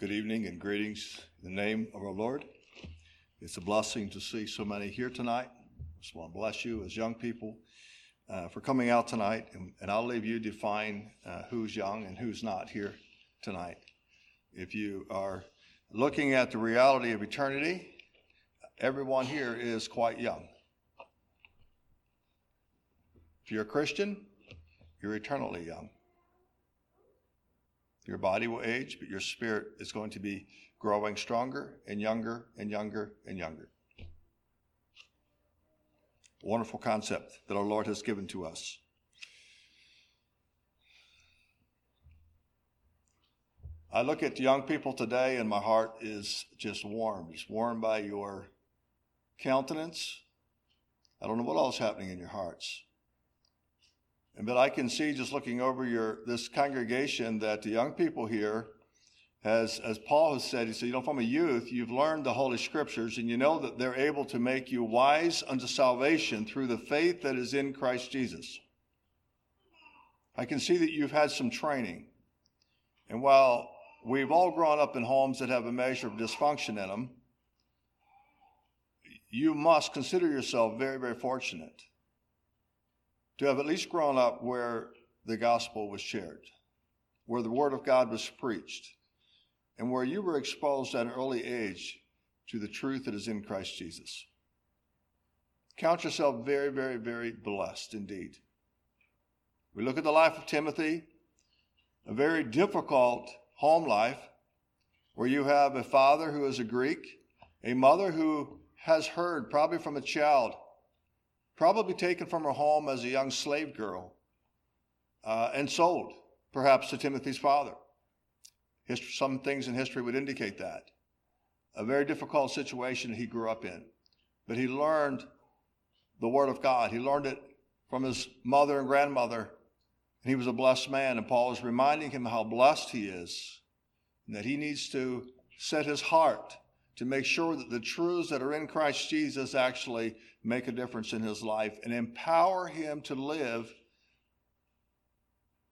Good evening and greetings in the name of our Lord. It's a blessing to see so many here tonight. I just want to bless you as young people uh, for coming out tonight, and, and I'll leave you define uh, who's young and who's not here tonight. If you are looking at the reality of eternity, everyone here is quite young. If you're a Christian, you're eternally young. Your body will age, but your spirit is going to be growing stronger and younger and younger and younger. Wonderful concept that our Lord has given to us. I look at the young people today and my heart is just warmed. It's warmed by your countenance. I don't know what else is happening in your hearts. But I can see just looking over your this congregation that the young people here, as as Paul has said, he said, you know, from a youth, you've learned the Holy Scriptures, and you know that they're able to make you wise unto salvation through the faith that is in Christ Jesus. I can see that you've had some training. And while we've all grown up in homes that have a measure of dysfunction in them, you must consider yourself very, very fortunate to have at least grown up where the gospel was shared, where the word of God was preached, and where you were exposed at an early age to the truth that is in Christ Jesus. Count yourself very, very, very blessed indeed. We look at the life of Timothy, a very difficult home life, where you have a father who is a Greek, a mother who has heard, probably from a child, probably taken from her home as a young slave girl uh, and sold, perhaps, to Timothy's father. History, some things in history would indicate that. A very difficult situation he grew up in. But he learned the Word of God. He learned it from his mother and grandmother. And he was a blessed man. And Paul is reminding him how blessed he is and that he needs to set his heart to make sure that the truths that are in Christ Jesus actually make a difference in his life and empower him to live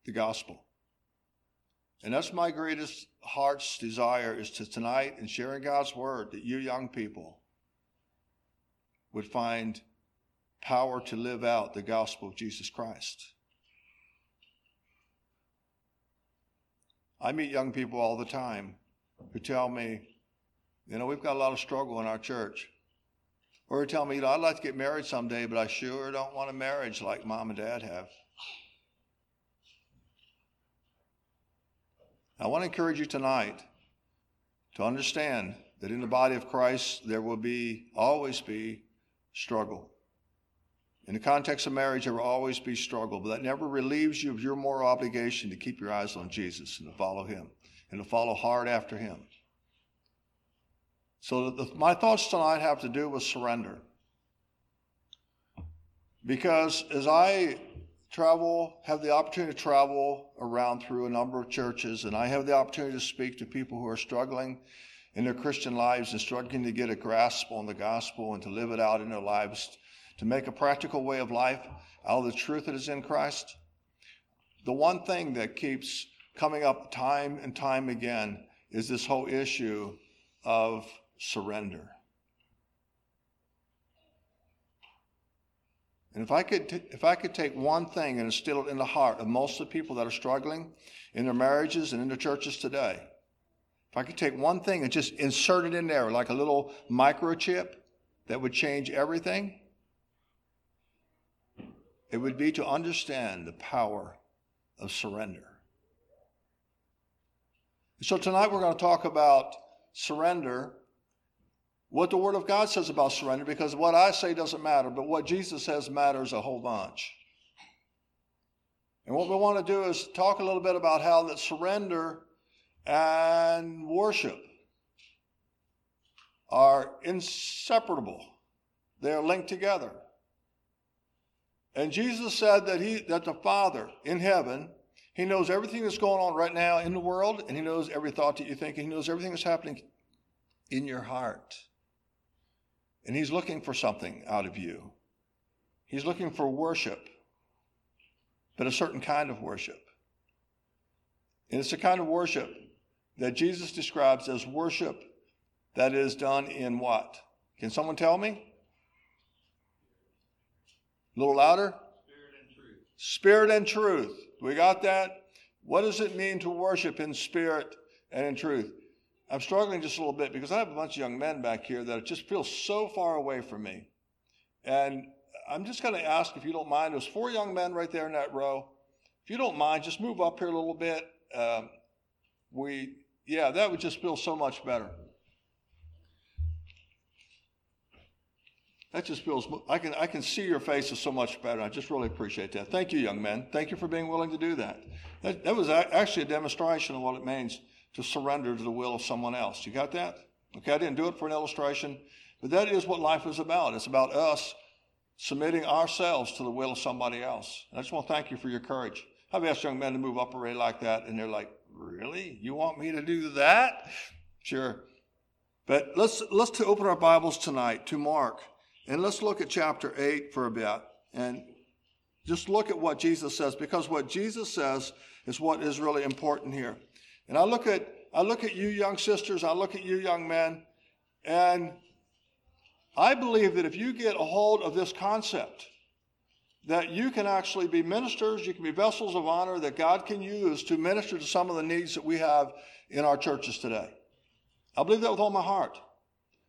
the gospel. And that's my greatest heart's desire is to tonight in sharing God's word that you young people would find power to live out the gospel of Jesus Christ. I meet young people all the time who tell me, you know, we've got a lot of struggle in our church. Or tell me, you know, I'd like to get married someday, but I sure don't want a marriage like mom and dad have. I want to encourage you tonight to understand that in the body of Christ there will be always be struggle. In the context of marriage, there will always be struggle, but that never relieves you of your moral obligation to keep your eyes on Jesus and to follow Him and to follow hard after Him. So the, my thoughts tonight have to do with surrender. Because as I travel, have the opportunity to travel around through a number of churches, and I have the opportunity to speak to people who are struggling in their Christian lives and struggling to get a grasp on the gospel and to live it out in their lives, to make a practical way of life out of the truth that is in Christ. The one thing that keeps coming up time and time again is this whole issue of surrender. And if I could, t- if I could take one thing and instill it in the heart of most of the people that are struggling in their marriages and in their churches today, if I could take one thing and just insert it in there like a little microchip that would change everything, it would be to understand the power of surrender. So tonight we're going to talk about surrender what the Word of God says about surrender because what I say doesn't matter, but what Jesus says matters a whole bunch. And what we want to do is talk a little bit about how that surrender and worship are inseparable. They are linked together. And Jesus said that he that the Father in heaven, he knows everything that's going on right now in the world, and he knows every thought that you think, and he knows everything that's happening in your heart. And He's looking for something out of you. He's looking for worship, but a certain kind of worship. And it's a kind of worship that Jesus describes as worship that is done in what? Can someone tell me? A little louder? Spirit and truth. Spirit and truth. We got that? What does it mean to worship in spirit and in truth? I'm struggling just a little bit because I have a bunch of young men back here that just feel so far away from me. And I'm just going to ask if you don't mind. There's four young men right there in that row. If you don't mind, just move up here a little bit. Um, we, yeah, that would just feel so much better. That just feels, I can, I can see your faces so much better. I just really appreciate that. Thank you, young men. Thank you for being willing to do that. That, that was actually a demonstration of what it means to surrender to the will of someone else. You got that? Okay, I didn't do it for an illustration, but that is what life is about. It's about us submitting ourselves to the will of somebody else. And I just want to thank you for your courage. I've asked young men to move up array like that, and they're like, "Really? You want me to do that?" Sure. But let's let's to open our Bibles tonight to Mark, and let's look at chapter eight for a bit, and just look at what Jesus says, because what Jesus says is what is really important here. And I look at I look at you young sisters, I look at you young men, and I believe that if you get a hold of this concept, that you can actually be ministers, you can be vessels of honor that God can use to minister to some of the needs that we have in our churches today. I believe that with all my heart.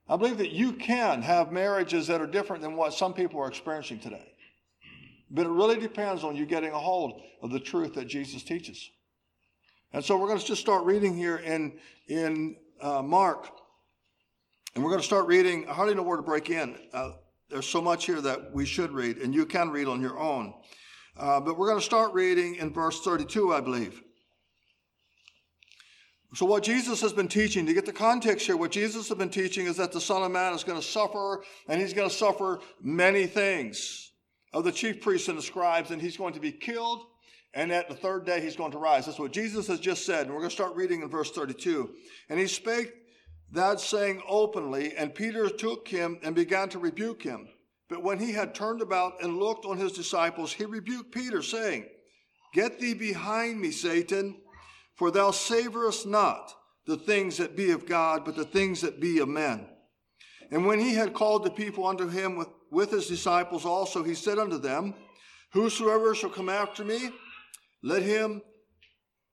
I believe that you can have marriages that are different than what some people are experiencing today. But it really depends on you getting a hold of the truth that Jesus teaches. And so we're going to just start reading here in, in uh, Mark and we're going to start reading. I hardly know where to break in. Uh, there's so much here that we should read, and you can read on your own. Uh, but we're going to start reading in verse 32, I believe. So, what Jesus has been teaching, to get the context here, what Jesus has been teaching is that the Son of Man is going to suffer, and he's going to suffer many things of the chief priests and the scribes, and he's going to be killed, and at the third day he's going to rise. That's what Jesus has just said. And we're going to start reading in verse 32. And he spake that saying openly, and Peter took him and began to rebuke him. But when he had turned about and looked on his disciples, he rebuked Peter, saying, Get thee behind me, Satan, for thou savorest not the things that be of God, but the things that be of men. And when he had called the people unto him with, with his disciples also, he said unto them, Whosoever shall come after me, let him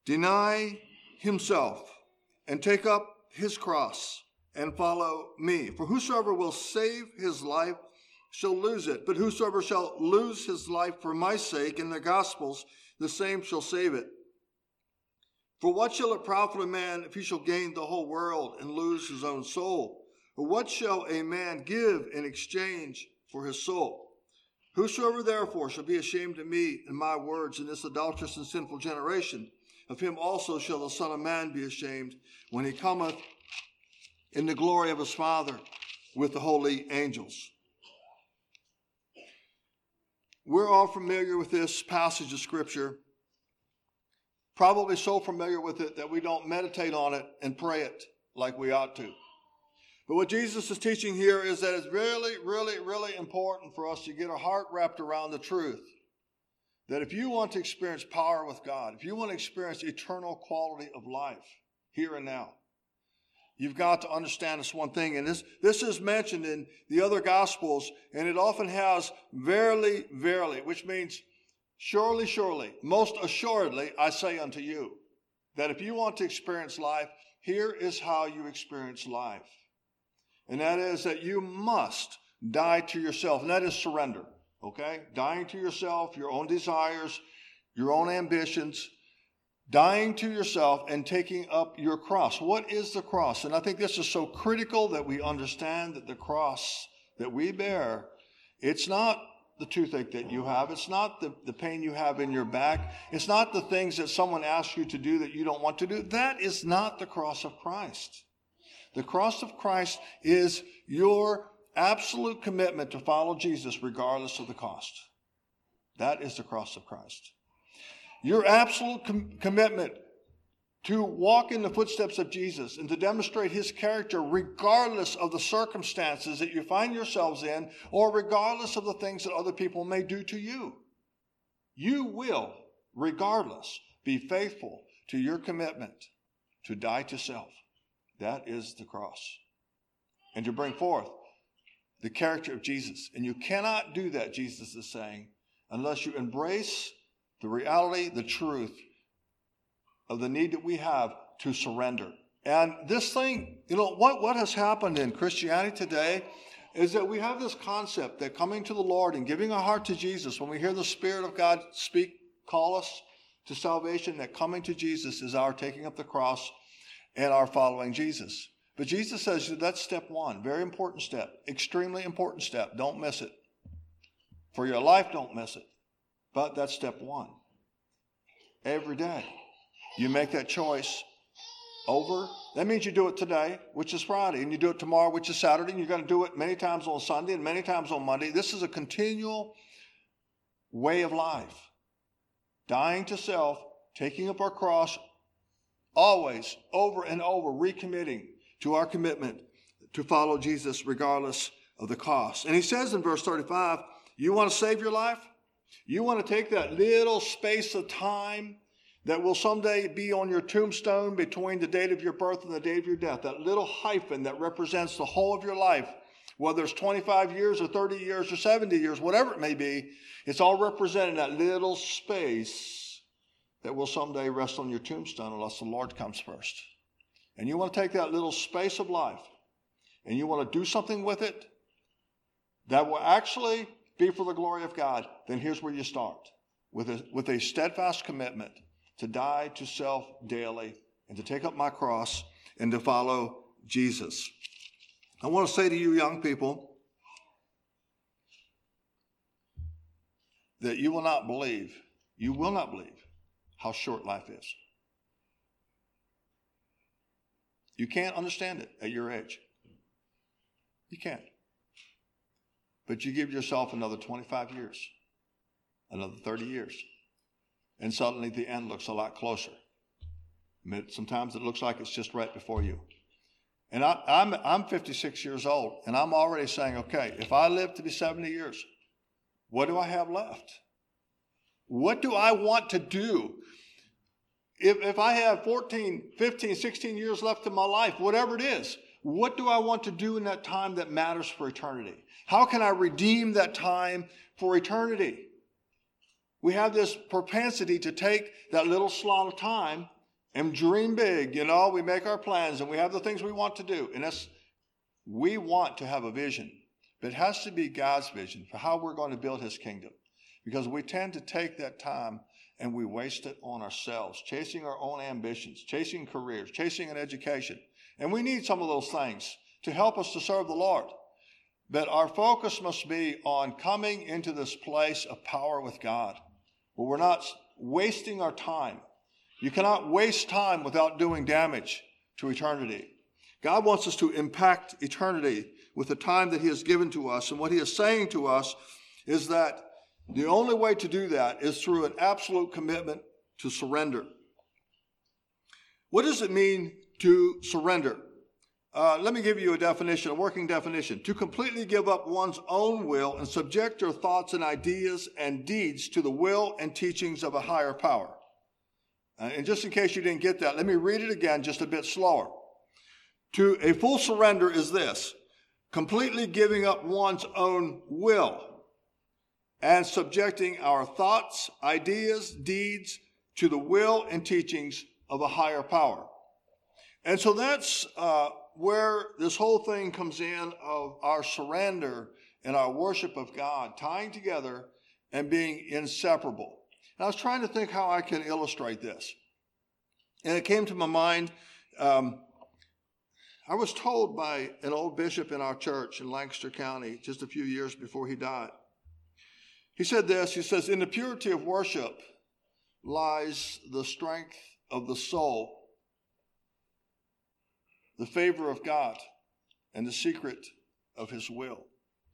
deny himself and take up his cross and follow me. For whosoever will save his life shall lose it, but whosoever shall lose his life for my sake in the gospels, the same shall save it. For what shall it profit a man if he shall gain the whole world and lose his own soul? Or what shall a man give in exchange for his soul? Whosoever therefore shall be ashamed of me and my words in this adulterous and sinful generation, of him also shall the Son of Man be ashamed when he cometh in the glory of his Father with the holy angels. We're all familiar with this passage of Scripture, probably so familiar with it that we don't meditate on it and pray it like we ought to. But what Jesus is teaching here is that it's really, really, really important for us to get our heart wrapped around the truth that if you want to experience power with God, if you want to experience eternal quality of life here and now, you've got to understand this one thing. And this, this is mentioned in the other gospels, and it often has verily, verily, which means surely, surely, most assuredly, I say unto you, that if you want to experience life, here is how you experience life. And that is that you must die to yourself, and that is surrender okay? Dying to yourself, your own desires, your own ambitions, dying to yourself and taking up your cross. What is the cross? And I think this is so critical that we understand that the cross that we bear, it's not the toothache that you have. It's not the, the pain you have in your back. It's not the things that someone asks you to do that you don't want to do. That is not the cross of Christ. The cross of Christ is your absolute commitment to follow Jesus regardless of the cost. That is the cross of Christ. Your absolute com- commitment to walk in the footsteps of Jesus and to demonstrate his character regardless of the circumstances that you find yourselves in or regardless of the things that other people may do to you. You will, regardless, be faithful to your commitment to die to self. That is the cross. And to bring forth the character of Jesus. And you cannot do that, Jesus is saying, unless you embrace the reality, the truth of the need that we have to surrender. And this thing, you know, what, what has happened in Christianity today is that we have this concept that coming to the Lord and giving our heart to Jesus, when we hear the Spirit of God speak, call us to salvation, that coming to Jesus is our taking up the cross and are following Jesus. But Jesus says that's step one, very important step, extremely important step. Don't miss it. For your life, don't miss it. But that's step one. Every day, you make that choice over. That means you do it today, which is Friday, and you do it tomorrow, which is Saturday, and you're going to do it many times on Sunday and many times on Monday. This is a continual way of life. Dying to self, taking up our cross, always, over and over, recommitting to our commitment to follow Jesus regardless of the cost. And he says in verse 35, you want to save your life? You want to take that little space of time that will someday be on your tombstone between the date of your birth and the date of your death, that little hyphen that represents the whole of your life, whether it's 25 years or 30 years or 70 years, whatever it may be, it's all represented in that little space that will someday rest on your tombstone unless the Lord comes first. And you want to take that little space of life and you want to do something with it that will actually be for the glory of God, then here's where you start with a, with a steadfast commitment to die to self daily and to take up my cross and to follow Jesus. I want to say to you, young people, that you will not believe, you will not believe how short life is. You can't understand it at your age. You can't. But you give yourself another 25 years, another 30 years and suddenly the end looks a lot closer. Sometimes it looks like it's just right before you. And I, I'm, I'm 56 years old, and I'm already saying, okay, if I live to be 70 years, what do I have left? What do I want to do? If, if I have 14, 15, 16 years left in my life, whatever it is, what do I want to do in that time that matters for eternity? How can I redeem that time for eternity? we have this propensity to take that little slot of time and dream big. You know, we make our plans and we have the things we want to do. And that's, we want to have a vision, but it has to be God's vision for how we're going to build his kingdom. Because we tend to take that time and we waste it on ourselves, chasing our own ambitions, chasing careers, chasing an education. And we need some of those things to help us to serve the Lord. But our focus must be on coming into this place of power with God but we're not wasting our time. You cannot waste time without doing damage to eternity. God wants us to impact eternity with the time that He has given to us. And what He is saying to us is that the only way to do that is through an absolute commitment to surrender. What does it mean to surrender? Uh, let me give you a definition, a working definition. To completely give up one's own will and subject your thoughts and ideas and deeds to the will and teachings of a higher power. Uh, and just in case you didn't get that, let me read it again just a bit slower. To a full surrender is this completely giving up one's own will and subjecting our thoughts, ideas, deeds to the will and teachings of a higher power. And so that's uh, where this whole thing comes in of our surrender and our worship of God, tying together and being inseparable. And I was trying to think how I can illustrate this. And it came to my mind. Um, I was told by an old bishop in our church in Lancaster County just a few years before he died. He said this He says, In the purity of worship lies the strength of the soul the favor of God and the secret of His will.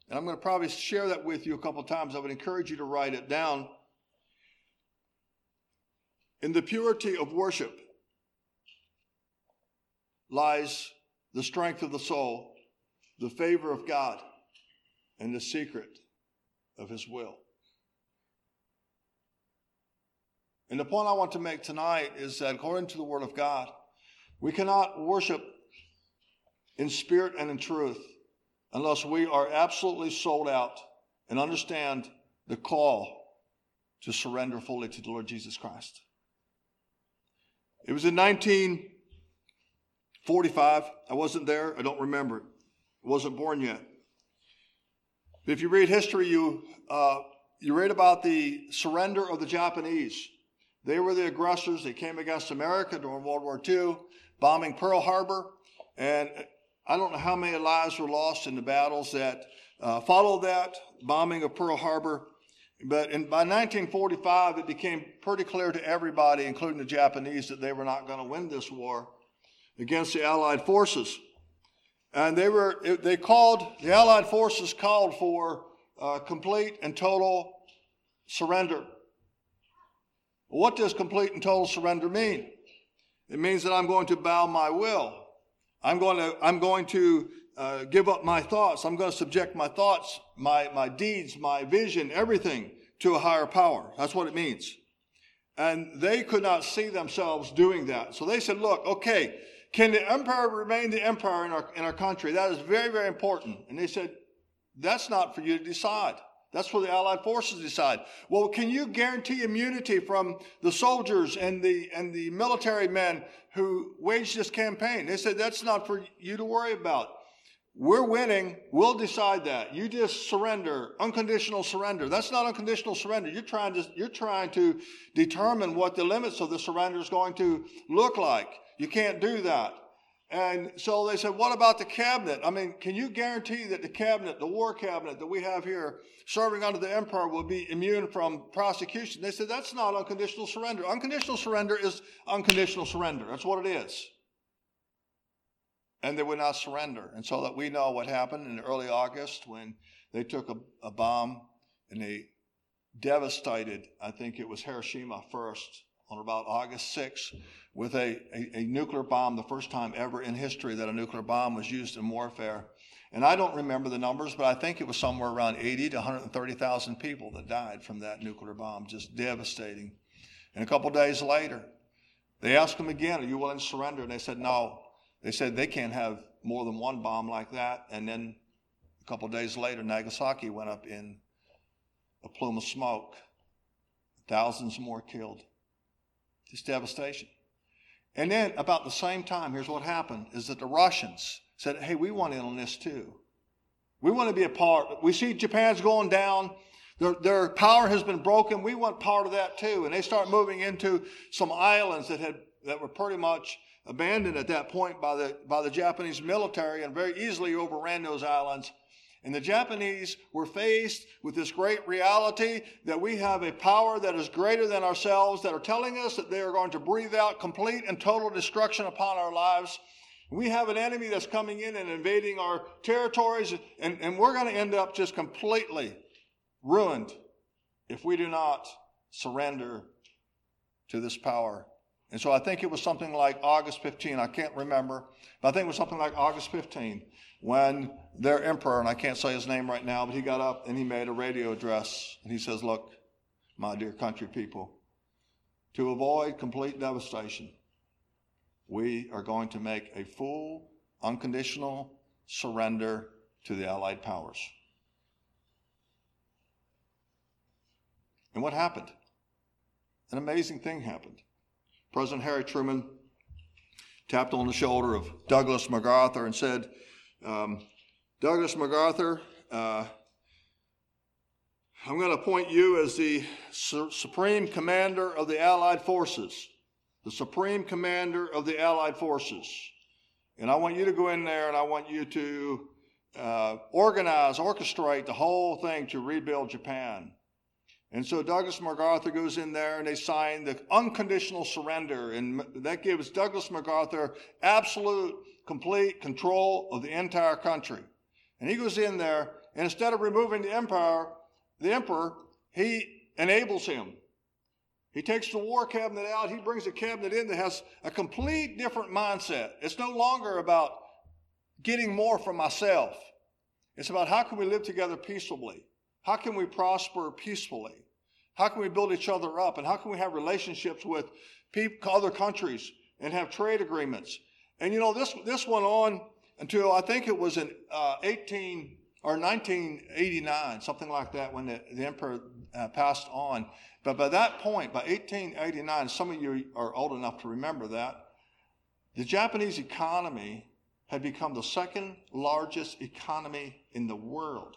And I'm going to probably share that with you a couple times. I would encourage you to write it down. In the purity of worship lies the strength of the soul, the favor of God, and the secret of His will. And the point I want to make tonight is that according to the Word of God, We cannot worship in spirit and in truth unless we are absolutely sold out and understand the call to surrender fully to the Lord Jesus Christ. It was in 1945. I wasn't there. I don't remember it. I wasn't born yet. But if you read history, you, uh, you read about the surrender of the Japanese. They were the aggressors. They came against America during World War II, bombing Pearl Harbor. And I don't know how many lives were lost in the battles that uh, followed that bombing of Pearl Harbor. But in, by 1945, it became pretty clear to everybody, including the Japanese, that they were not going to win this war against the Allied forces. And they were, they called, the Allied forces called for uh, complete and total surrender. What does complete and total surrender mean? It means that I'm going to bow my will. I'm going to, I'm going to uh, give up my thoughts. I'm going to subject my thoughts, my, my deeds, my vision, everything to a higher power. That's what it means. And they could not see themselves doing that. So they said, look, okay, can the empire remain the empire in our, in our country? That is very, very important. And they said, that's not for you to decide. That's for the Allied forces decide. Well, can you guarantee immunity from the soldiers and the, and the military men who waged this campaign? They said, that's not for you to worry about. We're winning. We'll decide that. You just surrender, unconditional surrender. That's not unconditional surrender. You're trying to, you're trying to determine what the limits of the surrender is going to look like. You can't do that. And so they said, what about the cabinet? I mean, can you guarantee that the cabinet, the war cabinet that we have here serving under the emperor will be immune from prosecution? They said, that's not unconditional surrender. Unconditional surrender is unconditional surrender. That's what it is. And they would not surrender. And so that we know what happened in early August when they took a, a bomb and they devastated, I think it was Hiroshima first on about August 6th with a, a, a, nuclear bomb, the first time ever in history that a nuclear bomb was used in warfare. And I don't remember the numbers, but I think it was somewhere around 80 to 130,000 people that died from that nuclear bomb, just devastating. And a couple days later, they asked them again, Are you willing to surrender? And they said, No. They said they can't have more than one bomb like that. And then a couple days later, Nagasaki went up in a plume of smoke, thousands more killed. Just devastation. And then about the same time, here's what happened is that the Russians said, hey, we want in on this too. We want to be a part. We see Japan's going down. Their, their power has been broken. We want part of that too. And they start moving into some islands that had that were pretty much abandoned at that point by the by the Japanese military and very easily overran those islands and the Japanese were faced with this great reality that we have a power that is greater than ourselves, that are telling us that they are going to breathe out complete and total destruction upon our lives. We have an enemy that's coming in and invading our territories, and, and we're going to end up just completely ruined if we do not surrender to this power. And so I think it was something like August 15. I can't remember, but I think it was something like August 15 when their emperor, and I can't say his name right now, but he got up and he made a radio address and he says, Look, my dear country people, to avoid complete devastation, we are going to make a full, unconditional surrender to the Allied powers. And what happened? An amazing thing happened. President Harry Truman tapped on the shoulder of Douglas MacArthur and said, um, Douglas MacArthur, uh, I'm going to appoint you as the su- Supreme Commander of the Allied Forces. The Supreme Commander of the Allied Forces. And I want you to go in there and I want you to uh, organize, orchestrate the whole thing to rebuild Japan. And so Douglas MacArthur goes in there and they sign the unconditional surrender. And that gives Douglas MacArthur absolute complete control of the entire country. And he goes in there, and instead of removing the empire, the emperor, he enables him. He takes the war cabinet out, he brings a cabinet in that has a complete different mindset. It's no longer about getting more for myself. It's about how can we live together peaceably? How can we prosper peacefully? How can we build each other up? And how can we have relationships with people, other countries and have trade agreements? And you know, this, this went on until I think it was in uh, 18 or 1989, something like that, when the, the emperor uh, passed on. But by that point, by 1889, some of you are old enough to remember that, the Japanese economy had become the second largest economy in the world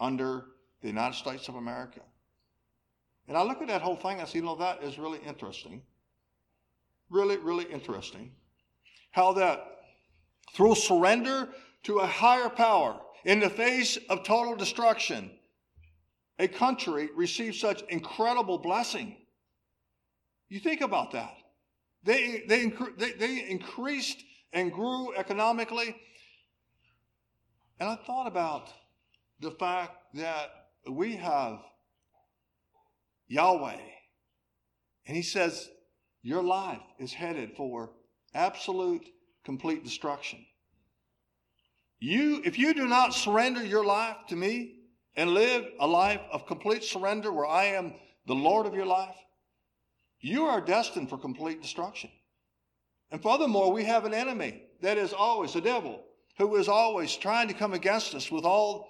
under the United States of America. And I look at that whole thing, I say, you know, that is really interesting. Really, really interesting. How that through surrender to a higher power in the face of total destruction, a country received such incredible blessing. You think about that. They, they, they, they increased and grew economically. And I thought about the fact that we have Yahweh. And he says, Your life is headed for absolute, complete destruction. You, if you do not surrender your life to me and live a life of complete surrender where I am the Lord of your life, you are destined for complete destruction. And furthermore, we have an enemy that is always the devil, who is always trying to come against us with all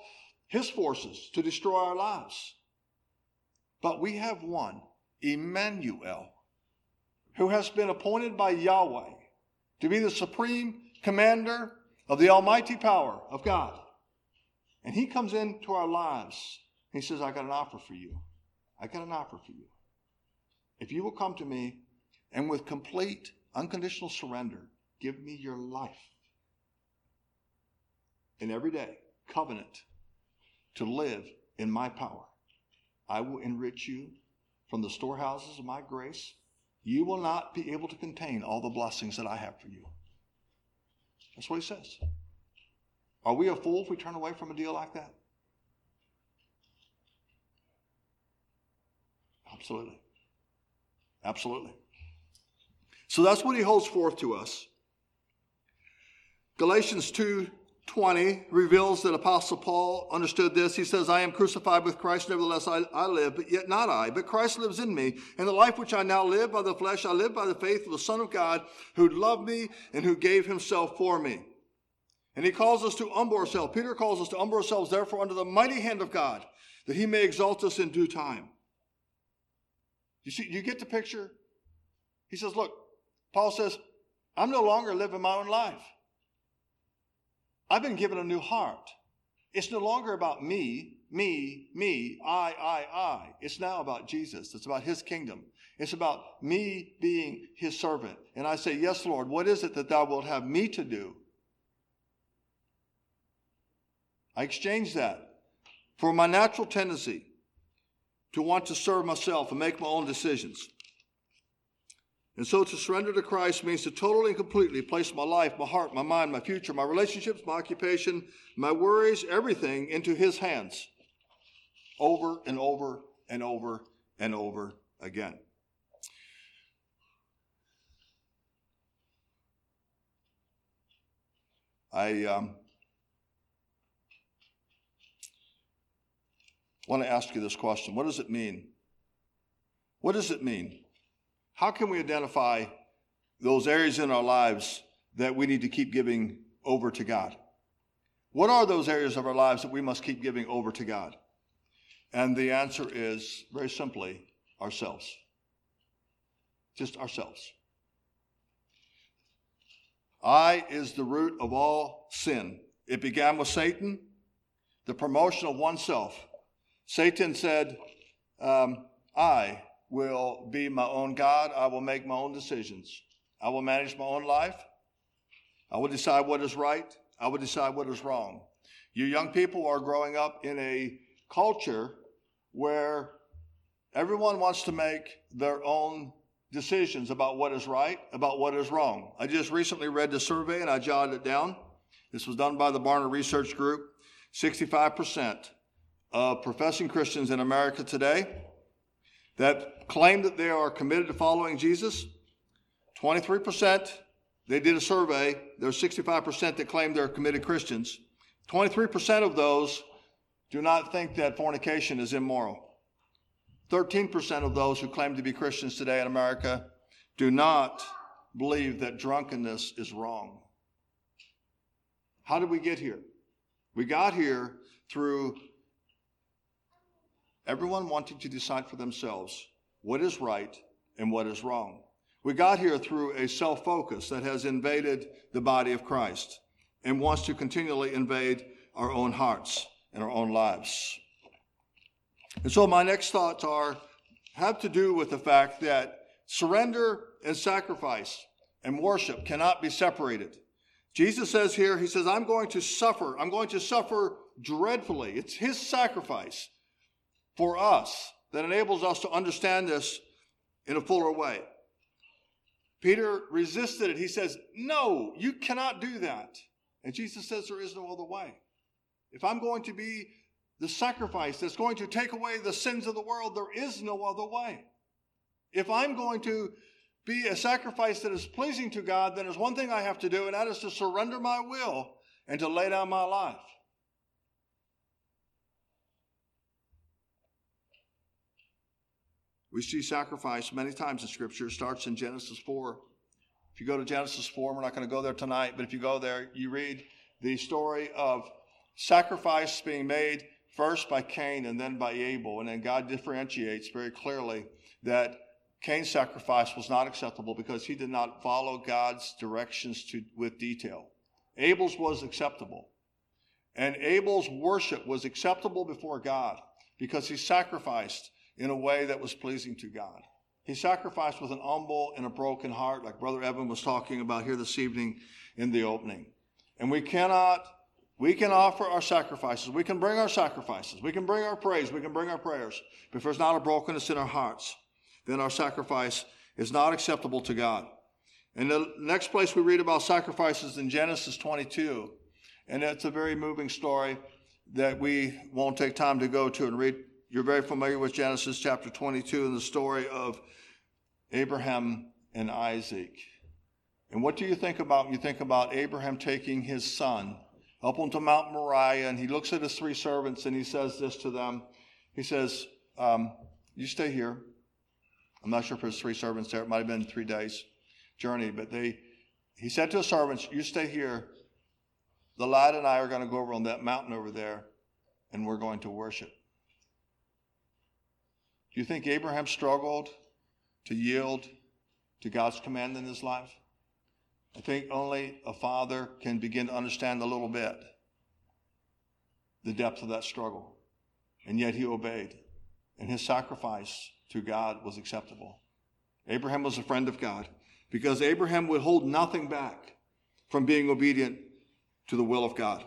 his forces to destroy our lives. But we have one, Emmanuel, who has been appointed by Yahweh to be the supreme commander of the almighty power of God. And he comes into our lives. He says, I got an offer for you. I got an offer for you. If you will come to me and with complete, unconditional surrender, give me your life. And every day, covenant to live in my power. I will enrich you from the storehouses of my grace. You will not be able to contain all the blessings that I have for you. That's what he says. Are we a fool if we turn away from a deal like that? Absolutely. Absolutely. So that's what he holds forth to us. Galatians 2 20 reveals that Apostle Paul understood this. He says, I am crucified with Christ, nevertheless I, I, live, but yet not I, but Christ lives in me. And the life which I now live by the flesh, I live by the faith of the Son of God, who loved me and who gave himself for me. And he calls us to humble ourselves. Peter calls us to humble ourselves, therefore, under the mighty hand of God, that he may exalt us in due time. You see, you get the picture? He says, Look, Paul says, I'm no longer living my own life. I've been given a new heart. It's no longer about me, me, me, I, I, I. It's now about Jesus. It's about his kingdom. It's about me being his servant. And I say, Yes, Lord, what is it that thou wilt have me to do? I exchange that for my natural tendency to want to serve myself and make my own decisions. And so to surrender to Christ means to totally and completely place my life, my heart, my mind, my future, my relationships, my occupation, my worries, everything into His hands over and over and over and over again. I um, want to ask you this question What does it mean? What does it mean how can we identify those areas in our lives that we need to keep giving over to God? What are those areas of our lives that we must keep giving over to God? And the answer is very simply ourselves. Just ourselves. I is the root of all sin. It began with Satan, the promotion of oneself. Satan said, um, I will be my own God. I will make my own decisions. I will manage my own life. I will decide what is right. I will decide what is wrong. You young people are growing up in a culture where everyone wants to make their own decisions about what is right, about what is wrong. I just recently read the survey and I jotted it down. This was done by the Barna Research Group. 65% of professing Christians in America today that claim that they are committed to following Jesus. 23%, they did a survey. There's 65% that claim they're committed Christians. 23% of those do not think that fornication is immoral. 13% of those who claim to be Christians today in America do not believe that drunkenness is wrong. How did we get here? We got here through everyone wanting to decide for themselves what is right and what is wrong. We got here through a self focus that has invaded the body of Christ and wants to continually invade our own hearts and our own lives. And so, my next thoughts are have to do with the fact that surrender and sacrifice and worship cannot be separated. Jesus says here, He says, I'm going to suffer. I'm going to suffer dreadfully. It's His sacrifice for us that enables us to understand this in a fuller way. Peter resisted it. He says, No, you cannot do that. And Jesus says, There is no other way. If I'm going to be the sacrifice that's going to take away the sins of the world, there is no other way. If I'm going to be a sacrifice that is pleasing to God, then there's one thing I have to do, and that is to surrender my will and to lay down my life. We see sacrifice many times in Scripture. It starts in Genesis 4. If you go to Genesis 4, we're not going to go there tonight, but if you go there, you read the story of sacrifice being made first by Cain and then by Abel. And then God differentiates very clearly that Cain's sacrifice was not acceptable because he did not follow God's directions to, with detail. Abel's was acceptable. And Abel's worship was acceptable before God because he sacrificed in a way that was pleasing to God. He sacrificed with an humble and a broken heart, like Brother Evan was talking about here this evening in the opening. And we cannot, we can offer our sacrifices. We can bring our sacrifices. We can bring our praise. We can bring our prayers. But if there's not a brokenness in our hearts, then our sacrifice is not acceptable to God. And the next place we read about sacrifices in Genesis 22. And it's a very moving story that we won't take time to go to and read you're very familiar with Genesis chapter 22 and the story of Abraham and Isaac. And what do you think about when you think about Abraham taking his son up onto Mount Moriah and he looks at his three servants and he says this to them? He says, um, You stay here. I'm not sure if there's three servants there. It might have been three days journey, but they, he said to his servants, You stay here. The lad and I are going to go over on that mountain over there and we're going to worship. Do you think Abraham struggled to yield to God's command in his life? I think only a father can begin to understand a little bit the depth of that struggle. And yet he obeyed, and his sacrifice to God was acceptable. Abraham was a friend of God because Abraham would hold nothing back from being obedient to the will of God.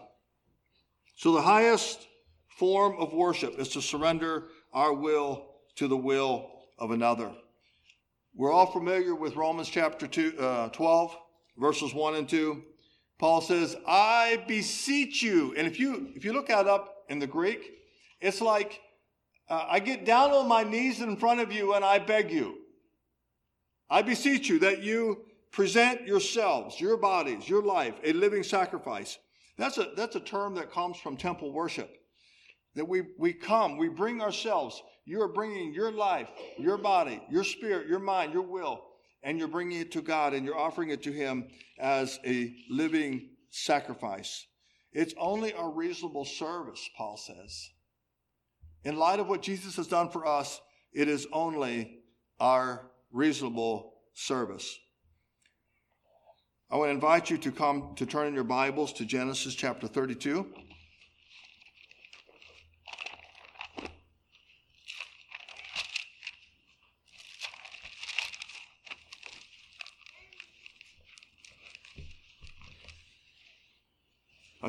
So the highest form of worship is to surrender our will to the will of another. We're all familiar with Romans chapter two, uh, 12, verses 1 and 2. Paul says, I beseech you. And if you, if you look that up in the Greek, it's like, uh, I get down on my knees in front of you and I beg you. I beseech you that you present yourselves, your bodies, your life, a living sacrifice. That's a, that's a term that comes from temple worship. That we, we come, we bring ourselves you are bringing your life, your body, your spirit, your mind, your will, and you're bringing it to God and you're offering it to Him as a living sacrifice. It's only a reasonable service, Paul says. In light of what Jesus has done for us, it is only our reasonable service. I want to invite you to come to turn in your Bibles to Genesis chapter 32.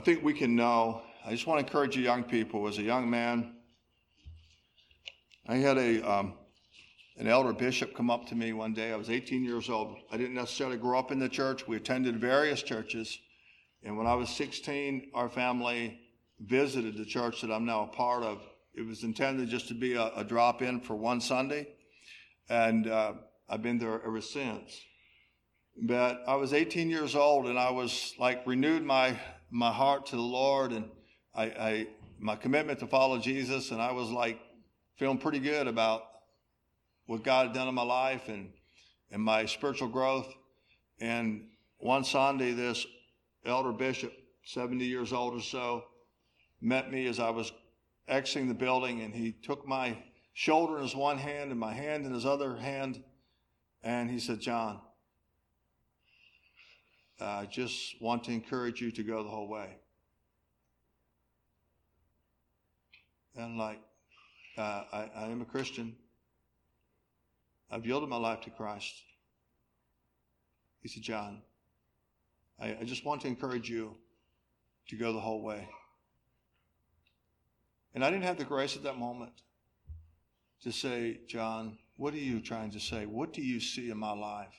I think we can know. I just want to encourage you, young people. As a young man, I had a um, an elder bishop come up to me one day. I was 18 years old. I didn't necessarily grow up in the church. We attended various churches, and when I was 16, our family visited the church that I'm now a part of. It was intended just to be a, a drop in for one Sunday, and uh, I've been there ever since. But I was 18 years old, and I was like renewed my my heart to the Lord and I, I my commitment to follow Jesus, and I was like feeling pretty good about what God had done in my life and and my spiritual growth. And one Sunday, this elder bishop, 70 years old or so, met me as I was exiting the building, and he took my shoulder in his one hand and my hand in his other hand, and he said, John, I just want to encourage you to go the whole way. And like, uh, I, I am a Christian. I've yielded my life to Christ. He said, John, I, I just want to encourage you to go the whole way. And I didn't have the grace at that moment to say, John, what are you trying to say? What do you see in my life?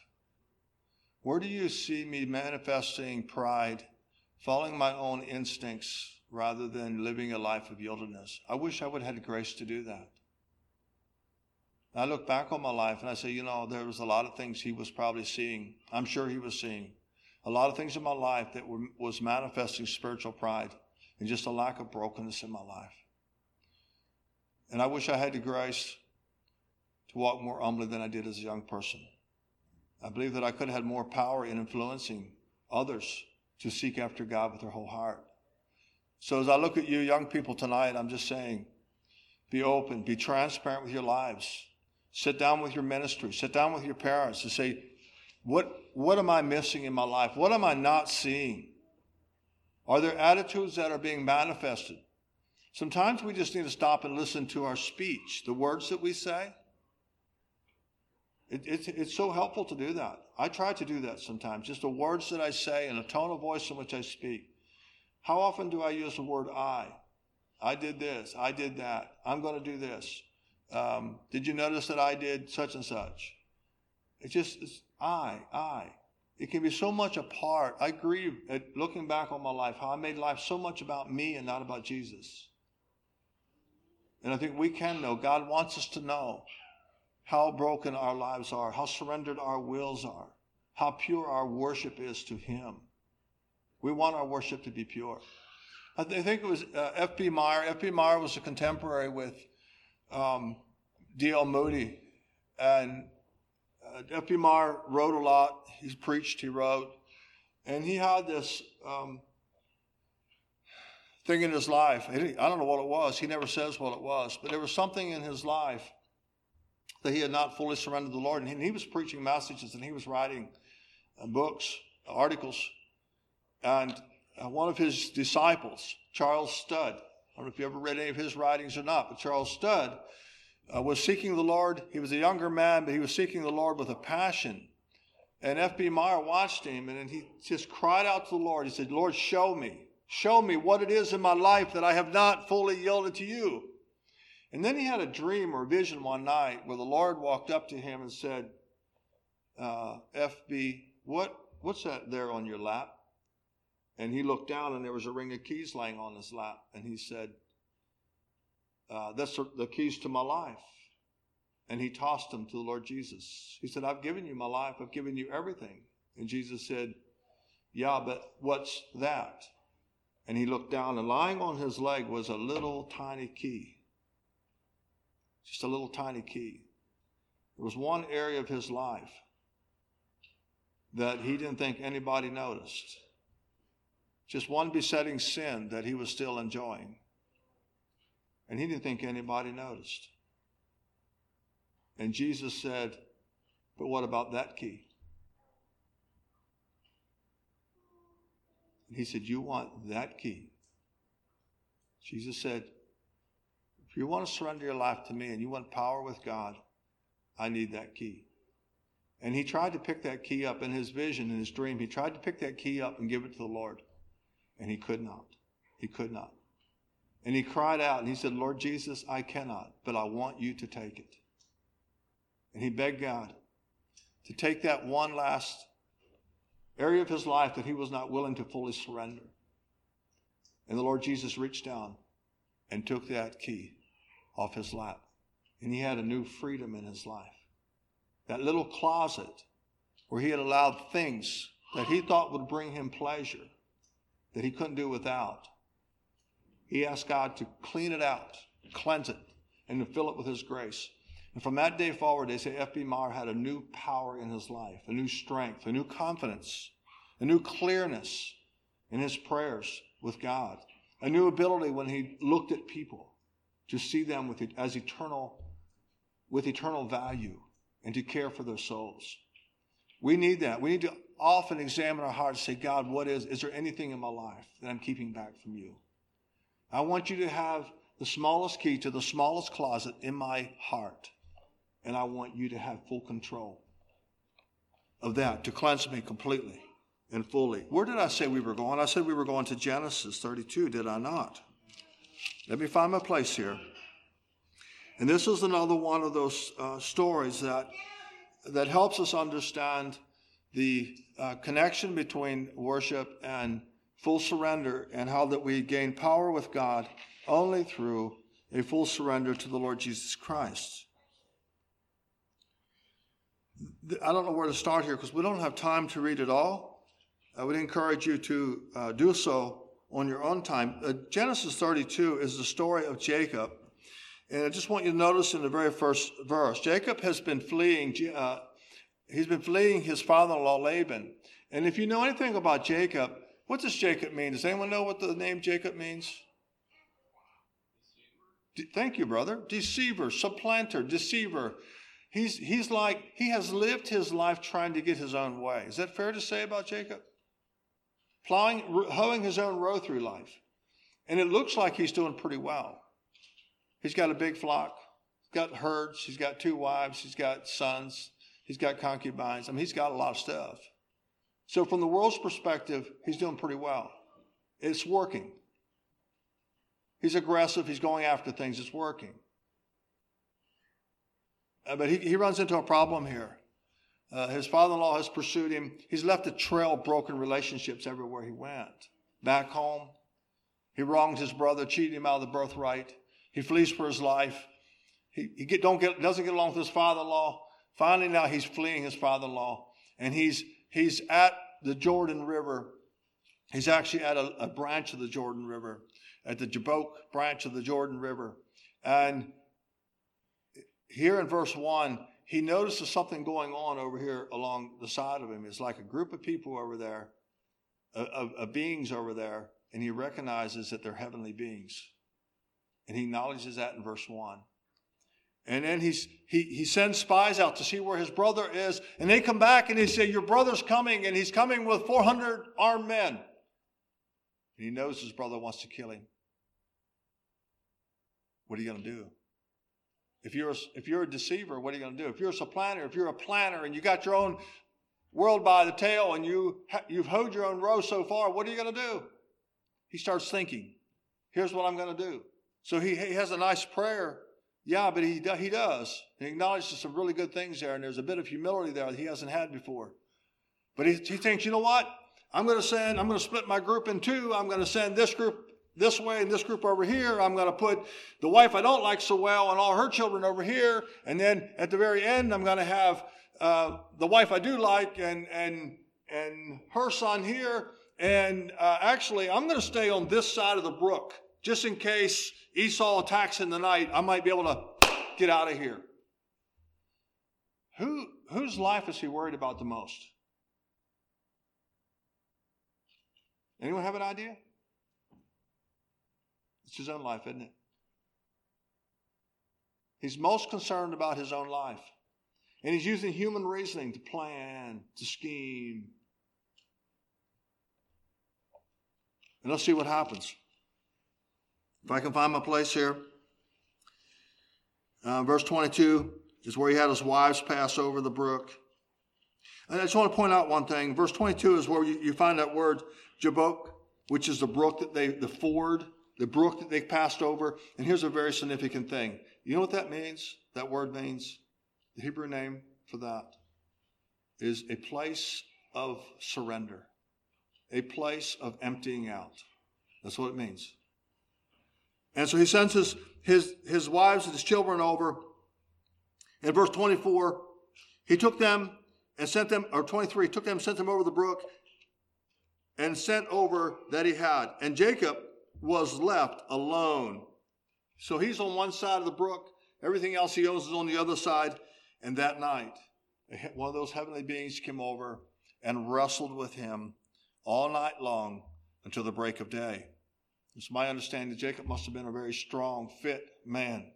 Where do you see me manifesting pride, following my own instincts rather than living a life of yieldedness? I wish I would have had the grace to do that. I look back on my life and I say, you know, there was a lot of things he was probably seeing. I'm sure he was seeing a lot of things in my life that were, was manifesting spiritual pride and just a lack of brokenness in my life. And I wish I had the grace to walk more humbly than I did as a young person. I believe that I could have had more power in influencing others to seek after God with their whole heart. So as I look at you young people tonight, I'm just saying, be open, be transparent with your lives. Sit down with your ministry, sit down with your parents and say, what, what am I missing in my life? What am I not seeing? Are there attitudes that are being manifested? Sometimes we just need to stop and listen to our speech, the words that we say. It, it, it's so helpful to do that. I try to do that sometimes, just the words that I say and the tone of voice in which I speak. How often do I use the word I? I did this. I did that. I'm going to do this. Um, did you notice that I did such and such? It just, it's I, I. It can be so much a part. I grieve at looking back on my life, how I made life so much about me and not about Jesus. And I think we can know. God wants us to know how broken our lives are, how surrendered our wills are, how pure our worship is to Him. We want our worship to be pure. I, th- I think it was uh, F.B. Meyer. F.B. Meyer was a contemporary with um, D.L. Moody. And uh, F.B. Meyer wrote a lot. He preached, he wrote. And he had this um, thing in his life. I don't know what it was. He never says what it was. But there was something in his life that he had not fully surrendered to the Lord. And he, was preaching messages and he was writing uh, books, articles. And uh, one of his disciples, Charles Studd, I don't know if you ever read any of his writings or not, but Charles Studd uh, was seeking the Lord. He was a younger man, but he was seeking the Lord with a passion. And F.B. Meyer watched him and he just cried out to the Lord. He said, Lord, show me. Show me what it is in my life that I have not fully yielded to you. And then he had a dream or vision one night where the Lord walked up to him and said, uh, FB, what, what's that there on your lap? And he looked down and there was a ring of keys laying on his lap. And he said, uh, That's the keys to my life. And he tossed them to the Lord Jesus. He said, I've given you my life, I've given you everything. And Jesus said, Yeah, but what's that? And he looked down, and lying on his leg was a little tiny key. Just a little tiny key. There was one area of his life that he didn't think anybody noticed. Just one besetting sin that he was still enjoying. And he didn't think anybody noticed. And Jesus said, But what about that key? And he said, You want that key? Jesus said, If you want to surrender your life to me and you want power with God, I need that key. And he tried to pick that key up in his vision, in his dream. He tried to pick that key up and give it to the Lord. And he could not. He could not. And he cried out and he said, Lord Jesus, I cannot, but I want you to take it. And he begged God to take that one last area of his life that he was not willing to fully surrender. And the Lord Jesus reached down and took that key off his lap. And he had a new freedom in his life. That little closet where he had allowed things that he thought would bring him pleasure that he couldn't do without. He asked God to clean it out, cleanse it, and to fill it with his grace. And from that day forward, they say F.B. Meyer had a new power in his life, a new strength, a new confidence, a new clearness in his prayers with God, a new ability when he looked at people to see them with, as eternal, with eternal value and to care for their souls. We need that. We need to often examine our hearts and say, God, what is, is there anything in my life that I'm keeping back from you? I want you to have the smallest key to the smallest closet in my heart. And I want you to have full control of that, to cleanse me completely and fully. Where did I say we were going? I said we were going to Genesis 32, did I not? Let me find my place here. And this is another one of those uh, stories that, that helps us understand the uh, connection between worship and full surrender and how that we gain power with God only through a full surrender to the Lord Jesus Christ. I don't know where to start here because we don't have time to read it all. I would encourage you to uh, do so on your own time. Uh, Genesis 32 is the story of Jacob. And I just want you to notice in the very first verse, Jacob has been fleeing, uh, he's been fleeing his father-in-law Laban. And if you know anything about Jacob, what does Jacob mean? Does anyone know what the name Jacob means? Thank you, brother. Deceiver, supplanter, deceiver. He's, he's like, he has lived his life trying to get his own way. Is that fair to say about Jacob? Plowing, hoeing his own row through life. And it looks like he's doing pretty well. He's got a big flock, got herds, he's got two wives, he's got sons, he's got concubines. I mean, he's got a lot of stuff. So, from the world's perspective, he's doing pretty well. It's working. He's aggressive, he's going after things, it's working. Uh, but he, he runs into a problem here. Uh, his father in law has pursued him. He's left a trail of broken relationships everywhere he went. Back home, he wronged his brother, cheated him out of the birthright. He flees for his life. He, he get, don't get, doesn't get along with his father in law. Finally, now he's fleeing his father in law. And he's, he's at the Jordan River. He's actually at a, a branch of the Jordan River, at the Jabbok branch of the Jordan River. And here in verse 1, he notices something going on over here along the side of him. It's like a group of people over there, of, beings over there, and he recognizes that they're heavenly beings. And he acknowledges that in verse 1. And then he's, he, he sends spies out to see where his brother is. And they come back and they say, Your brother's coming, and he's coming with 400 armed men. And he knows his brother wants to kill him. What are you going to do? If you're a, if you're a deceiver, what are you going to do? If you're a supplanter, if you're a planner and you got your own world by the tail and you you've hoed your own row so far, what are you going to do? He starts thinking, here's what I'm going to do. So he, he has a nice prayer. Yeah, but he, he does. He acknowledges some really good things there, and there's a bit of humility there that he hasn't had before. But he, he thinks, you know what? I'm going to send, I'm going to split my group in two. I'm going to send this group this way and this group over here. I'm going to put the wife I don't like so well and all her children over here. And then at the very end, I'm going to have uh, the wife I do like and, and, and her son here. And uh, actually, I'm going to stay on this side of the brook just in case Esau attacks in the night. I might be able to get out of here. Who, whose life is he worried about the most? Anyone have an idea? It's his own life, isn't it? He's most concerned about his own life. And he's using human reasoning to plan, to scheme. And let's see what happens. If I can find my place here. Uh, verse 22 is where he had his wives pass over the brook. And I just want to point out one thing. Verse 22 is where you, you find that word Jabbok, which is the brook that they, the ford the brook that they passed over. And here's a very significant thing. You know what that means? That word means? The Hebrew name for that is a place of surrender, a place of emptying out. That's what it means. And so he sends his, his, his wives and his children over. In verse 24, he took them and sent them, or 23, took them, sent them over the brook, and sent over that he had. And Jacob was left alone. So he's on one side of the brook Everything else he owns is on the other side. And that night, one of those heavenly beings came over and wrestled with him all night long until the break of day. It's my understanding that Jacob must have been a very strong, fit man.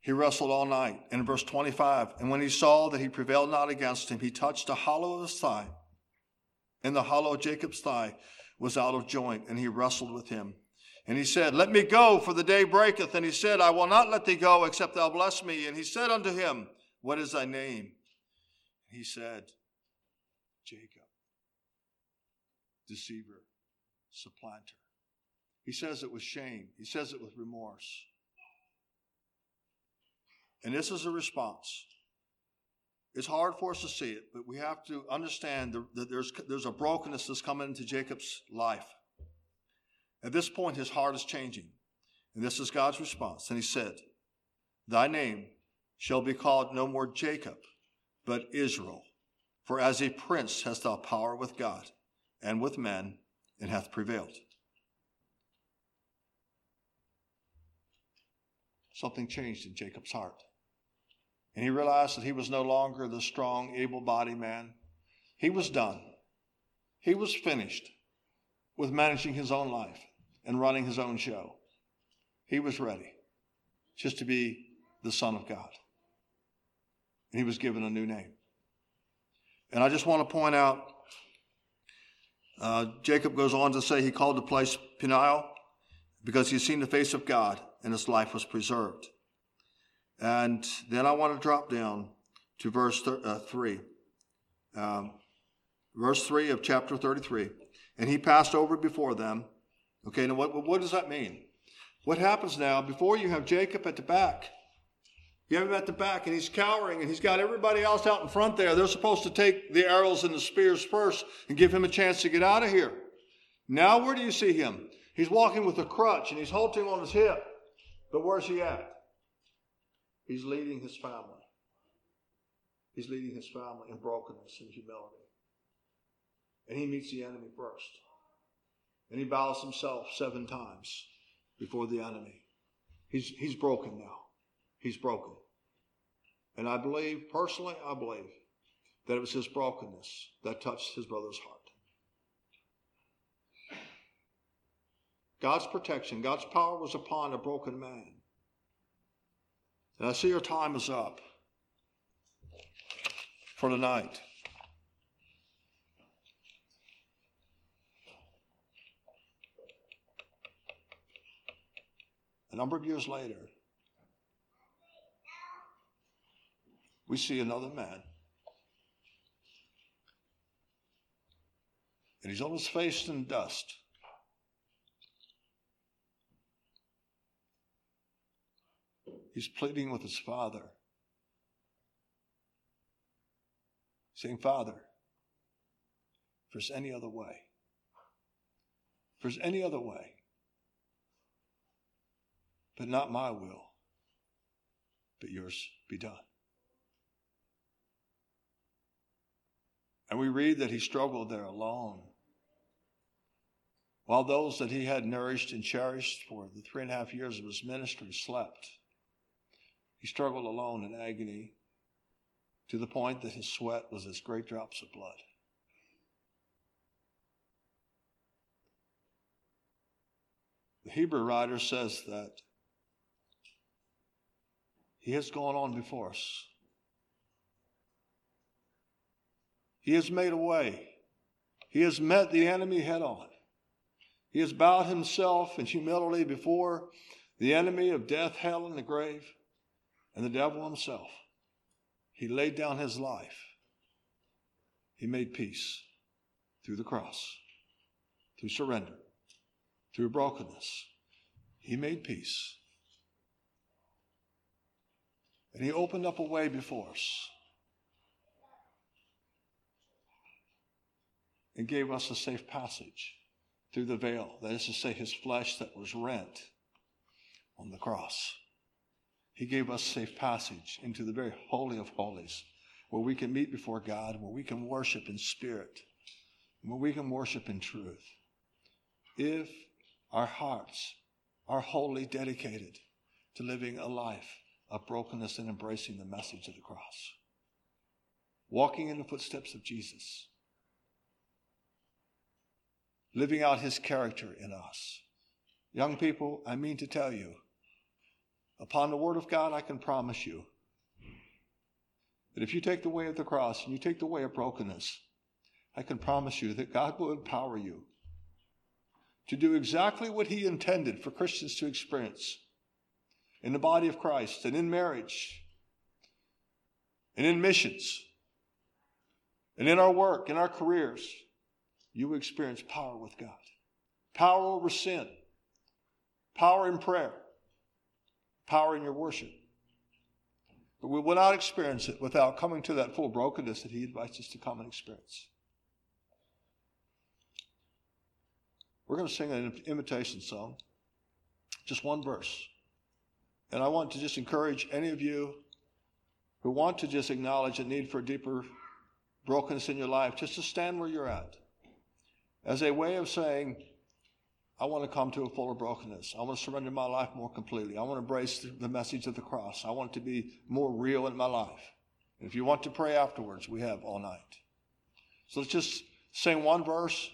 He wrestled all night. In verse 25, and when he saw that he prevailed not against him, he touched the hollow of his thigh. in the hollow of Jacob's thigh was out of joint, and he wrestled with him. And he said, Let me go, for the day breaketh. And he said, I will not let thee go, except thou bless me. And he said unto him, What is thy name? He said, Jacob, deceiver, supplanter. He says it with shame, he says it with remorse. And this is a response. It's hard for us to see it, but we have to understand that there's, there's a brokenness that's coming into Jacob's life. At this point, his heart is changing. And this is God's response. And he said, Thy name shall be called no more Jacob, but Israel. For as a prince hast thou power with God and with men, and hath prevailed. Something changed in Jacob's heart. And he realized that he was no longer the strong, able bodied man. He was done. He was finished with managing his own life and running his own show. He was ready just to be the Son of God. And he was given a new name. And I just want to point out uh, Jacob goes on to say he called the place Peniel because he had seen the face of God and his life was preserved. And then I want to drop down to verse th- uh, 3. Um, verse 3 of chapter 33. And he passed over before them. Okay, now what, what does that mean? What happens now, before you have Jacob at the back, you have him at the back and he's cowering and he's got everybody else out in front there. They're supposed to take the arrows and the spears first and give him a chance to get out of here. Now, where do you see him? He's walking with a crutch and he's halting on his hip. But where's he at? He's leading his family. He's leading his family in brokenness and humility. And he meets the enemy first. And he bows himself seven times before the enemy. He's, he's broken now. He's broken. And I believe, personally, I believe that it was his brokenness that touched his brother's heart. God's protection, God's power was upon a broken man. And I see your time is up for tonight. A number of years later, we see another man. And he's on his face in dust. He's pleading with his father, saying, Father, if there's any other way, if there's any other way, but not my will, but yours be done. And we read that he struggled there alone. While those that he had nourished and cherished for the three and a half years of his ministry slept. He struggled alone in agony to the point that his sweat was as great drops of blood. The Hebrew writer says that he has gone on before us. He has made a way. He has met the enemy head on. He has bowed himself in humility before the enemy of death, hell, and the grave and the devil himself. He laid down his life. He made peace through the cross, through surrender, through brokenness. He made peace. And he opened up a way before us and gave us a safe passage through the veil. That is to say, his flesh that was rent on the cross. He gave us safe passage into the very holy of holies, where we can meet before God, where we can worship in spirit, where we can worship in truth. If our hearts are wholly dedicated to living a life of brokenness and embracing the message of the cross. Walking in the footsteps of Jesus. Living out his character in us. Young people, I mean to tell you, upon the word of God, I can promise you that if you take the way of the cross and you take the way of brokenness, I can promise you that God will empower you to do exactly what He intended for Christians to experience in the body of Christ and in marriage and in missions and in our work, in our careers. You will experience power with God, power over sin, power in prayer, power in your worship. But we will not experience it without coming to that full brokenness that He invites us to come and experience. We're going to sing an invitation song, just one verse. And I want to just encourage any of you who want to just acknowledge a need for a deeper brokenness in your life, just to stand where you're at as a way of saying, I want to come to a fuller brokenness. I want to surrender my life more completely. I want to embrace the message of the cross. I want it to be more real in my life. And if you want to pray afterwards, we have all night. So let's just sing one verse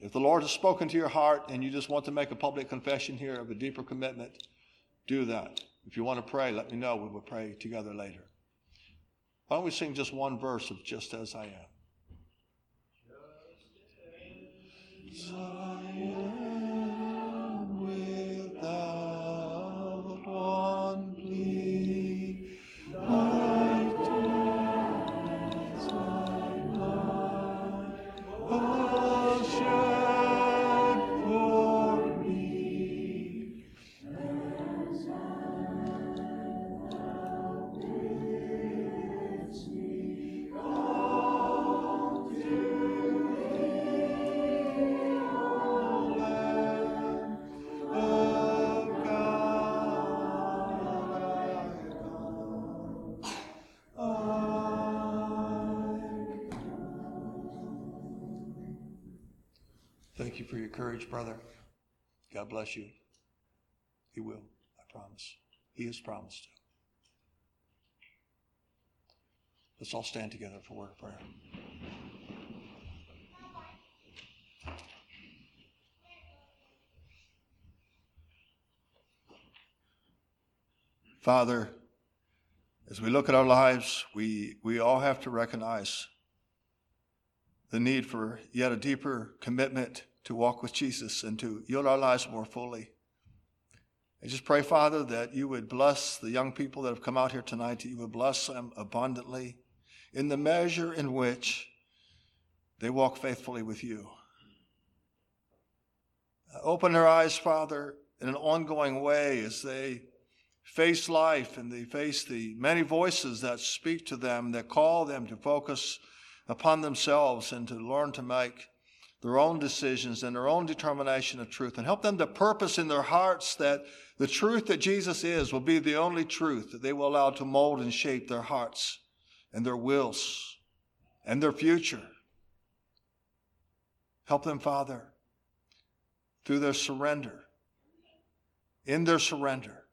if the Lord has spoken to your heart and you just want to make a public confession here of a deeper commitment, do that. If you want to pray, let me know. We will pray together later. Why don't we sing just one verse of Just As I Am? Just as I am you for your courage, brother. God bless you. He will, I promise. He has promised to. Let's all stand together for word of prayer. Father, as we look at our lives, we, we all have to recognize the need for yet a deeper commitment to walk with Jesus and to yield our lives more fully. I just pray, Father, that you would bless the young people that have come out here tonight, that you would bless them abundantly in the measure in which they walk faithfully with you. Uh, open their eyes, Father, in an ongoing way as they face life and they face the many voices that speak to them, that call them to focus upon themselves and to learn to make their own decisions and their own determination of truth and help them to purpose in their hearts that the truth that Jesus is will be the only truth that they will allow to mold and shape their hearts and their wills and their future. Help them, Father, through their surrender, in their surrender,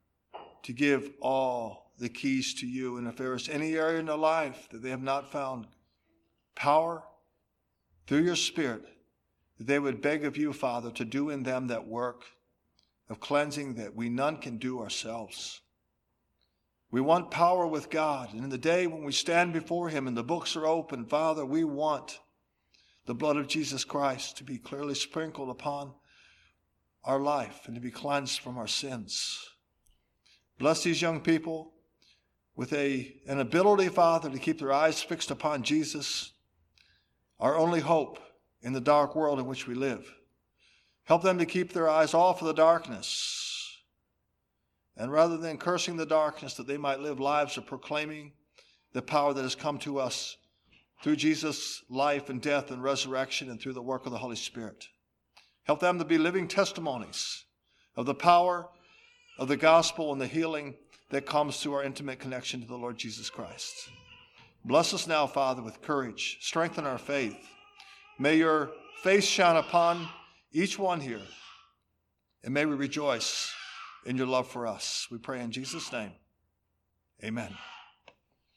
to give all the keys to you. And if there is any area in their life that they have not found power through your Spirit, they would beg of you, Father, to do in them that work of cleansing that we none can do ourselves. We want power with God. And in the day when we stand before Him and the books are open, Father, we want the blood of Jesus Christ to be clearly sprinkled upon our life and to be cleansed from our sins. Bless these young people with a, an ability, Father, to keep their eyes fixed upon Jesus, our only hope in the dark world in which we live. Help them to keep their eyes off of the darkness. And rather than cursing the darkness, that they might live lives of proclaiming the power that has come to us through Jesus' life and death and resurrection and through the work of the Holy Spirit. Help them to be living testimonies of the power of the gospel and the healing that comes through our intimate connection to the Lord Jesus Christ. Bless us now, Father, with courage. Strengthen our faith. May your face shine upon each one here, and may we rejoice in your love for us. We pray in Jesus' name. Amen.